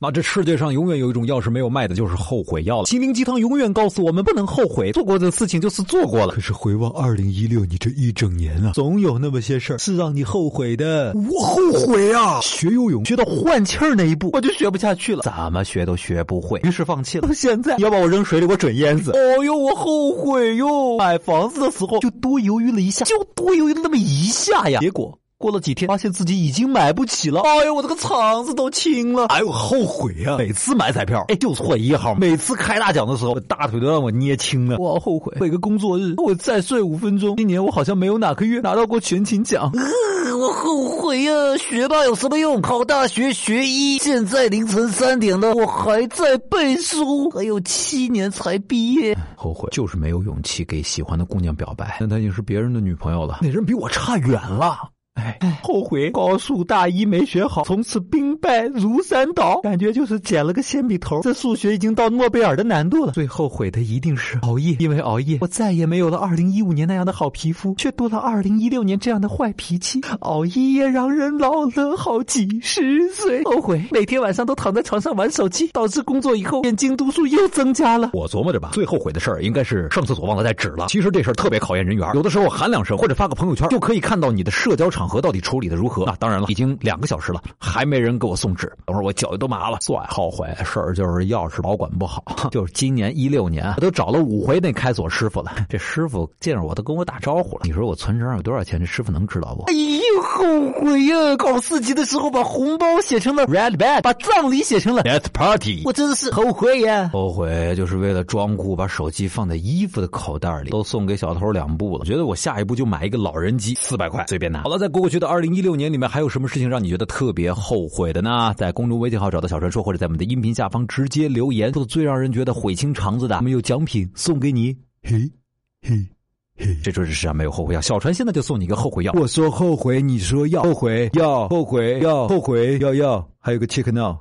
那这世界上永远有一种药是没有卖的，就是后悔药了。心灵鸡汤永远告诉我们不能后悔，做过的事情就是做过了。可是回望二零一六，你这一整年啊，总有那么些事儿是让你后悔的。我后悔啊！学游泳学到换气儿那一步，我就学不下去了，怎么学都学不会，于是放弃了。到现在要把我扔水里，我准淹死。哦哟，我后悔哟！买房子的时候就多犹豫了一下，就多犹豫了那么一下呀，结果。过了几天，发现自己已经买不起了。哎呦，我这个肠子都青了。哎呦，后悔呀！每次买彩票，哎，就错一号。每次开大奖的时候，大腿都让我捏青了。我后悔，每个工作日我再睡五分钟。今年我好像没有哪个月拿到过全勤奖。呃我后悔呀！学霸有什么用？考大学学医。现在凌晨三点了，我还在背书，还有七年才毕业。后悔就是没有勇气给喜欢的姑娘表白。但她已经是别人的女朋友了，那人比我差远了。哎，后悔高数大一没学好，从此兵败如山倒，感觉就是捡了个铅笔头。这数学已经到诺贝尔的难度了。最后悔的一定是熬夜，因为熬夜，我再也没有了二零一五年那样的好皮肤，却多了二零一六年这样的坏脾气。熬夜让人老了好几十岁。后悔每天晚上都躺在床上玩手机，导致工作以后眼睛度数又增加了。我琢磨着吧，最后悔的事儿应该是上厕所忘了带纸了。其实这事儿特别考验人缘，有的时候喊两声或者发个朋友圈，就可以看到你的社交场。合到底处理的如何啊？当然了，已经两个小时了，还没人给我送纸。等会儿我脚都麻了。最后悔事儿就是钥匙保管不好。就是今年一六年，我都找了五回那开锁师傅了。这师傅见着我都跟我打招呼了。你说我存折上有多少钱？这师傅能知道不？哎呦，后悔呀！考四级的时候把红包写成了 red bag，把葬礼写成了 death party。我真的是后悔呀！后悔就是为了装酷，把手机放在衣服的口袋里。都送给小偷两步了，我觉得我下一步就买一个老人机，四百块随便拿。好了，在。过去的二零一六年里面，还有什么事情让你觉得特别后悔的呢？在公众微信号找到小传说，或者在我们的音频下方直接留言，做最让人觉得悔青肠子的，我们有奖品送给你。嘿，嘿，嘿，这就是世上没有后悔药。小传现在就送你一个后悔药。我说后悔，你说要后悔，要后悔，要后悔，要要，还有个 check now。